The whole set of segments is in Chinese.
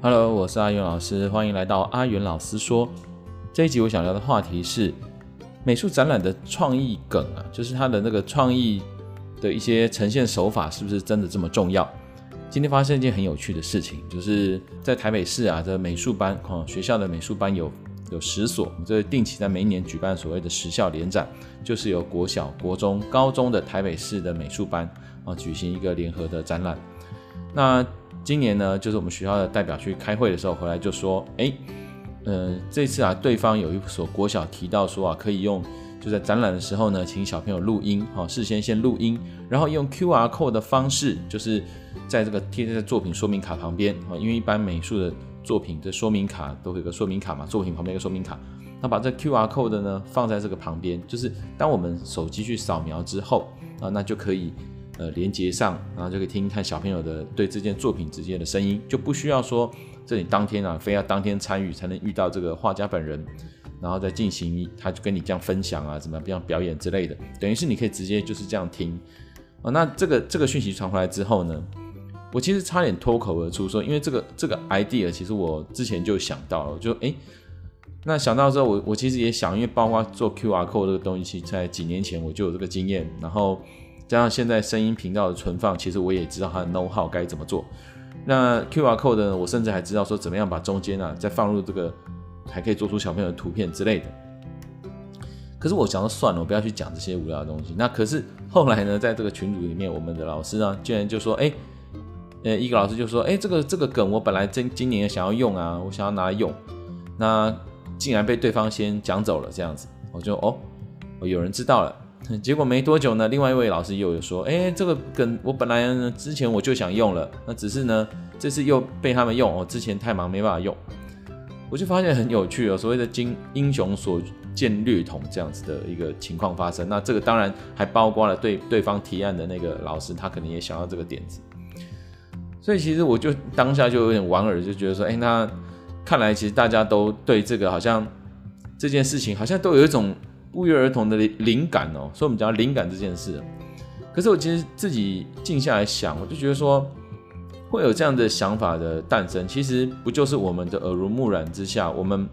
Hello，我是阿元老师，欢迎来到阿元老师说。这一集我想聊的话题是美术展览的创意梗啊，就是它的那个创意的一些呈现手法是不是真的这么重要？今天发生一件很有趣的事情，就是在台北市啊的美术班，哦，学校的美术班有有十所，我们这定期在每一年举办所谓的十校联展，就是由国小、国中、高中的台北市的美术班啊举行一个联合的展览。那今年呢，就是我们学校的代表去开会的时候，回来就说，哎，呃，这次啊，对方有一所国小提到说啊，可以用就在展览的时候呢，请小朋友录音，哈，事先先录音，然后用 QR code 的方式，就是在这个贴在作品说明卡旁边，啊，因为一般美术的作品的说明卡都会有个说明卡嘛，作品旁边有个说明卡，那把这 QR code 呢放在这个旁边，就是当我们手机去扫描之后啊，那就可以。呃，连接上，然后就可以听看小朋友的对这件作品直接的声音，就不需要说这里当天啊，非要当天参与才能遇到这个画家本人，然后再进行，他就跟你这样分享啊，怎么样表演之类的，等于是你可以直接就是这样听。那这个这个讯息传回来之后呢，我其实差点脱口而出说，因为这个这个 idea 其实我之前就想到了，就诶，那想到之后我我其实也想，因为包括做 QR code 这个东西，在几年前我就有这个经验，然后。加上现在声音频道的存放，其实我也知道它的 know how 该怎么做。那 QR code 呢？我甚至还知道说怎么样把中间啊再放入这个，还可以做出小朋友的图片之类的。可是我想说算了，我不要去讲这些无聊的东西。那可是后来呢，在这个群组里面，我们的老师呢，竟然就说：“哎，呃，一个老师就说：‘哎，这个这个梗我本来今今年想要用啊，我想要拿来用。’那竟然被对方先讲走了，这样子，我就哦，有人知道了。” 结果没多久呢，另外一位老师又有说：“哎，这个梗我本来呢之前我就想用了，那只是呢这次又被他们用，我之前太忙没办法用。”我就发现很有趣哦，所谓的“经英雄所见略同”这样子的一个情况发生。那这个当然还包括了对对方提案的那个老师，他可能也想要这个点子。所以其实我就当下就有点莞尔，就觉得说：“哎，那看来其实大家都对这个好像这件事情好像都有一种。”不约而同的灵感哦，所以我们讲灵感这件事。可是我其实自己静下来想，我就觉得说，会有这样的想法的诞生，其实不就是我们的耳濡目染之下，我们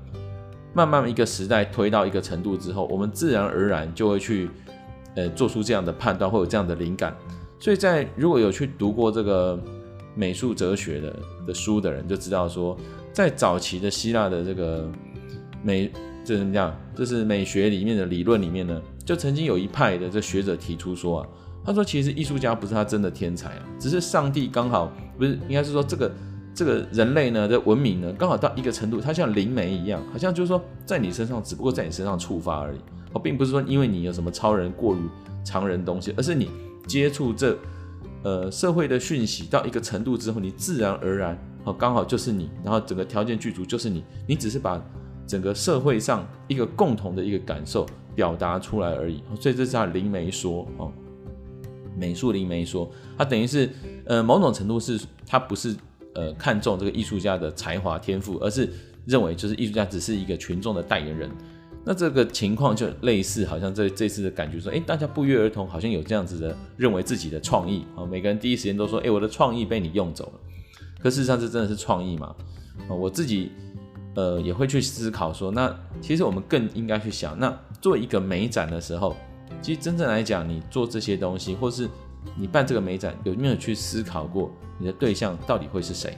慢慢一个时代推到一个程度之后，我们自然而然就会去呃做出这样的判断，会有这样的灵感。所以在如果有去读过这个美术哲学的的书的人，就知道说，在早期的希腊的这个美。这怎么讲？这是美学里面的理论里面呢，就曾经有一派的这学者提出说啊，他说其实艺术家不是他真的天才啊，只是上帝刚好不是，应该是说这个这个人类呢的文明呢，刚好到一个程度，它像灵媒一样，好像就是说在你身上，只不过在你身上触发而已，哦，并不是说因为你有什么超人过于常人东西，而是你接触这呃社会的讯息到一个程度之后，你自然而然哦刚好就是你，然后整个条件具足就是你，你只是把。整个社会上一个共同的一个感受表达出来而已，所以这是他灵媒说哦，美术灵媒说，他等于是呃某种程度是他不是呃看重这个艺术家的才华天赋，而是认为就是艺术家只是一个群众的代言人。那这个情况就类似，好像这这次的感觉说，哎，大家不约而同好像有这样子的认为自己的创意啊，每个人第一时间都说，哎，我的创意被你用走了。可事实上这真的是创意吗？啊，我自己。呃，也会去思考说，那其实我们更应该去想，那做一个美展的时候，其实真正来讲，你做这些东西，或是你办这个美展，有没有去思考过你的对象到底会是谁？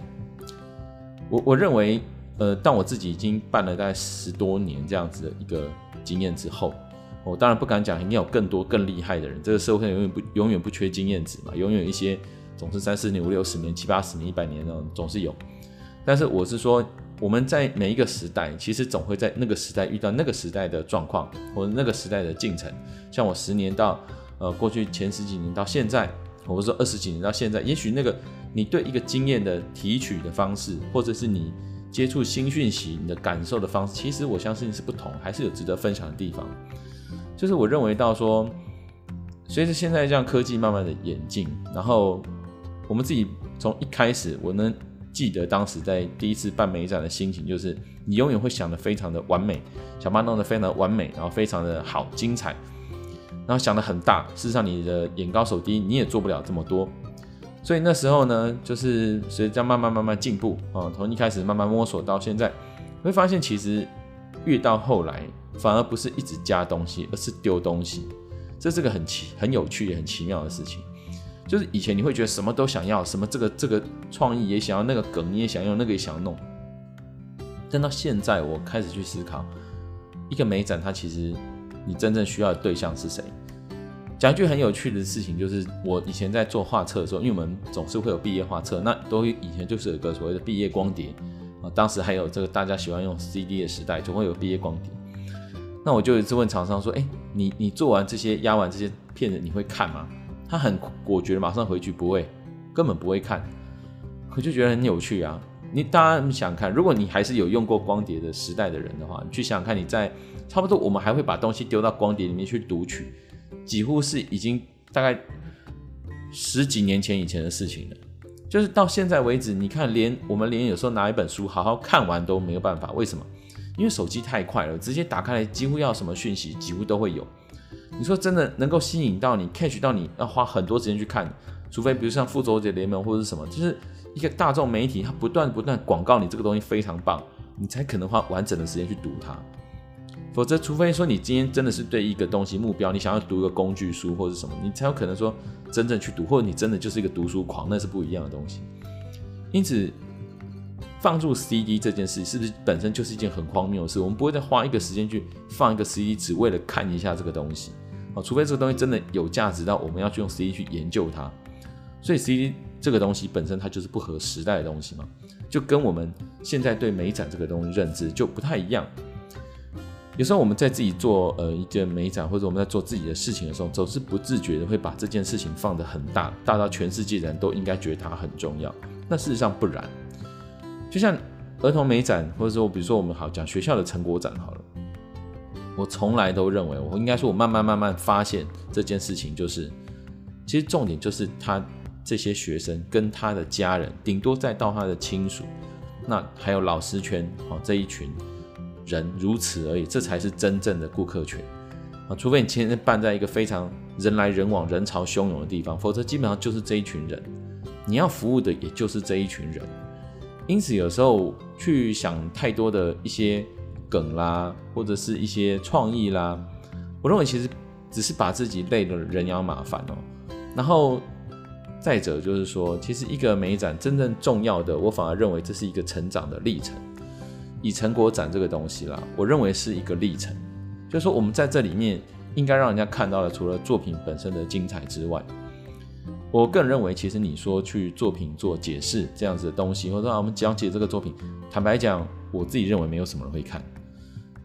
我我认为，呃，当我自己已经办了大概十多年这样子的一个经验之后，我当然不敢讲一定有更多更厉害的人，这个社会永远不永远不缺经验值嘛，永远有一些总是三四年、五六十年、七八十年、一百年那种总是有，但是我是说。我们在每一个时代，其实总会在那个时代遇到那个时代的状况，或者那个时代的进程。像我十年到呃过去前十几年到现在，或者说二十几年到现在，也许那个你对一个经验的提取的方式，或者是你接触新讯息你的感受的方式，其实我相信是不同，还是有值得分享的地方。就是我认为到说，随着现在这样科技慢慢的演进，然后我们自己从一开始我能。记得当时在第一次办美展的心情，就是你永远会想的非常的完美，想把它弄得非常的完美，然后非常的好精彩，然后想的很大。事实上，你的眼高手低，你也做不了这么多。所以那时候呢，就是随着这样慢慢慢慢进步啊，从一开始慢慢摸索到现在，会发现其实越到后来，反而不是一直加东西，而是丢东西。这是个很奇、很有趣也很奇妙的事情。就是以前你会觉得什么都想要，什么这个这个创意也想要，那个梗你也想要，那个也想要弄。但到现在，我开始去思考，一个美展它其实你真正需要的对象是谁？讲一句很有趣的事情，就是我以前在做画册的时候，因为我们总是会有毕业画册，那都以前就是有个所谓的毕业光碟啊，当时还有这个大家喜欢用 CD 的时代，总会有毕业光碟。那我就有一次问厂商说：“哎，你你做完这些压完这些片子，你会看吗？”他很果决，马上回去不会，根本不会看。我就觉得很有趣啊！你大家想看，如果你还是有用过光碟的时代的人的话，你去想想看，你在差不多我们还会把东西丢到光碟里面去读取。几乎是已经大概十几年前以前的事情了，就是到现在为止，你看连我们连有时候拿一本书好好看完都没有办法，为什么？因为手机太快了，直接打开来，几乎要什么讯息几乎都会有。你说真的能够吸引到你，catch 到你要花很多时间去看，除非比如像复仇者联盟或者是什么，就是一个大众媒体，它不断不断广告你这个东西非常棒，你才可能花完整的时间去读它。否则，除非说你今天真的是对一个东西目标，你想要读一个工具书或者什么，你才有可能说真正去读，或者你真的就是一个读书狂，那是不一样的东西。因此，放入 CD 这件事是不是本身就是一件很荒谬的事？我们不会再花一个时间去放一个 CD，只为了看一下这个东西。哦，除非这个东西真的有价值到我们要去用 CD 去研究它。所以 CD 这个东西本身它就是不合时代的东西嘛，就跟我们现在对美展这个东西认知就不太一样。有时候我们在自己做呃一件美展，或者我们在做自己的事情的时候，总是不自觉的会把这件事情放得很大，大到全世界人都应该觉得它很重要。那事实上不然。就像儿童美展，或者说比如说我们好讲学校的成果展好了，我从来都认为，我应该说我慢慢慢慢发现这件事情，就是其实重点就是他这些学生跟他的家人，顶多再到他的亲属，那还有老师圈哦这一群。人如此而已，这才是真正的顾客群啊！除非你今天办在一个非常人来人往、人潮汹涌的地方，否则基本上就是这一群人。你要服务的也就是这一群人。因此，有时候去想太多的一些梗啦，或者是一些创意啦，我认为其实只是把自己累得人仰马翻哦。然后再者就是说，其实一个美展真正重要的，我反而认为这是一个成长的历程。以成果展这个东西啦，我认为是一个历程，就是说我们在这里面应该让人家看到了，除了作品本身的精彩之外，我更认为其实你说去作品做解释这样子的东西，或者说我们讲解这个作品，坦白讲，我自己认为没有什么人会看，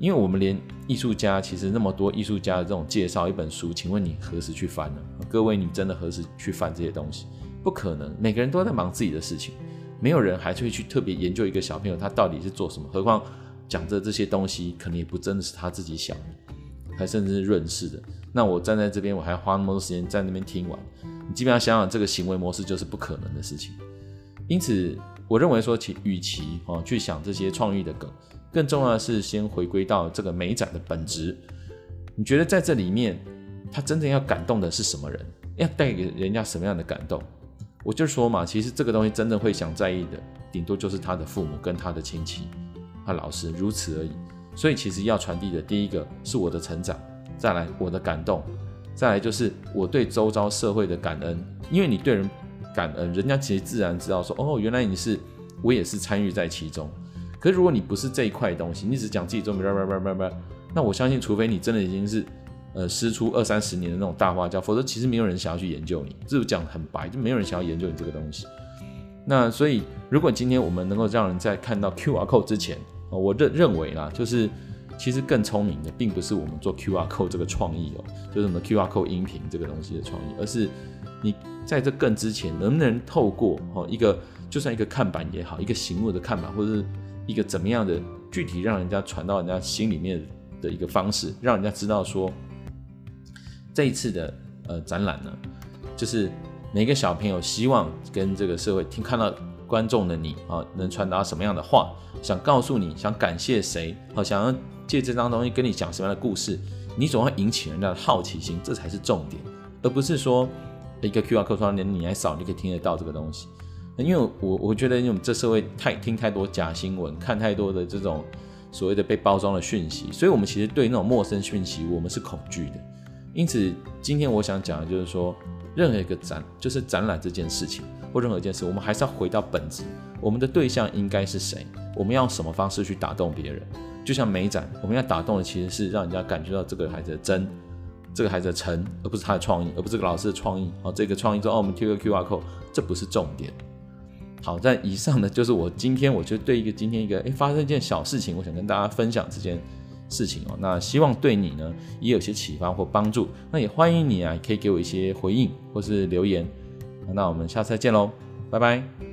因为我们连艺术家其实那么多艺术家的这种介绍一本书，请问你何时去翻呢？各位，你真的何时去翻这些东西？不可能，每个人都在忙自己的事情。没有人还会去特别研究一个小朋友他到底是做什么，何况讲的这些东西可能也不真的是他自己想的，还甚至是润饰的。那我站在这边，我还花那么多时间在那边听完，你基本上想想这个行为模式就是不可能的事情。因此，我认为说，其与其哦去想这些创意的梗，更重要的是先回归到这个美展的本质。你觉得在这里面，他真正要感动的是什么人？要带给人家什么样的感动？我就说嘛，其实这个东西真的会想在意的，顶多就是他的父母跟他的亲戚、他老师，如此而已。所以其实要传递的，第一个是我的成长，再来我的感动，再来就是我对周遭社会的感恩。因为你对人感恩，人家其实自然知道说，哦，原来你是，我也是参与在其中。可是如果你不是这一块东西，你只讲自己做，那我相信，除非你真的已经是。呃，师出二三十年的那种大画家，否则其实没有人想要去研究你。这讲很白，就没有人想要研究你这个东西。那所以，如果今天我们能够让人在看到 QR code 之前，我认认为啦，就是其实更聪明的，并不是我们做 QR code 这个创意哦，就是什么 QR code 音频这个东西的创意，而是你在这更之前，能不能透过哦一个，就算一个看板也好，一个醒目的看板，或者是一个怎么样的具体让人家传到人家心里面的一个方式，让人家知道说。这一次的呃展览呢，就是每个小朋友希望跟这个社会听看到观众的你啊，能传达什么样的话，想告诉你，想感谢谁，好，想要借这张东西跟你讲什么样的故事，你总要引起人家的好奇心，这才是重点，而不是说一个 QR code 窗，连你来扫，你可以听得到这个东西。因为我我觉得，因为我们这社会太听太多假新闻，看太多的这种所谓的被包装的讯息，所以我们其实对那种陌生讯息，我们是恐惧的。因此，今天我想讲的就是说，任何一个展，就是展览这件事情，或任何一件事，我们还是要回到本质，我们的对象应该是谁？我们要用什么方式去打动别人？就像美展，我们要打动的其实是让人家感觉到这个孩子的真，这个孩子的诚，而不是他的创意，而不是这个老师的创意。哦，这个创意说哦，我们贴个 QR code，这不是重点。好，在以上呢，就是我今天我觉得对一个今天一个诶发生一件小事情，我想跟大家分享这件事情哦。那希望对你呢也有些启发或帮助。那也欢迎你啊，可以给我一些回应或是留言。那我们下次再见喽，拜拜。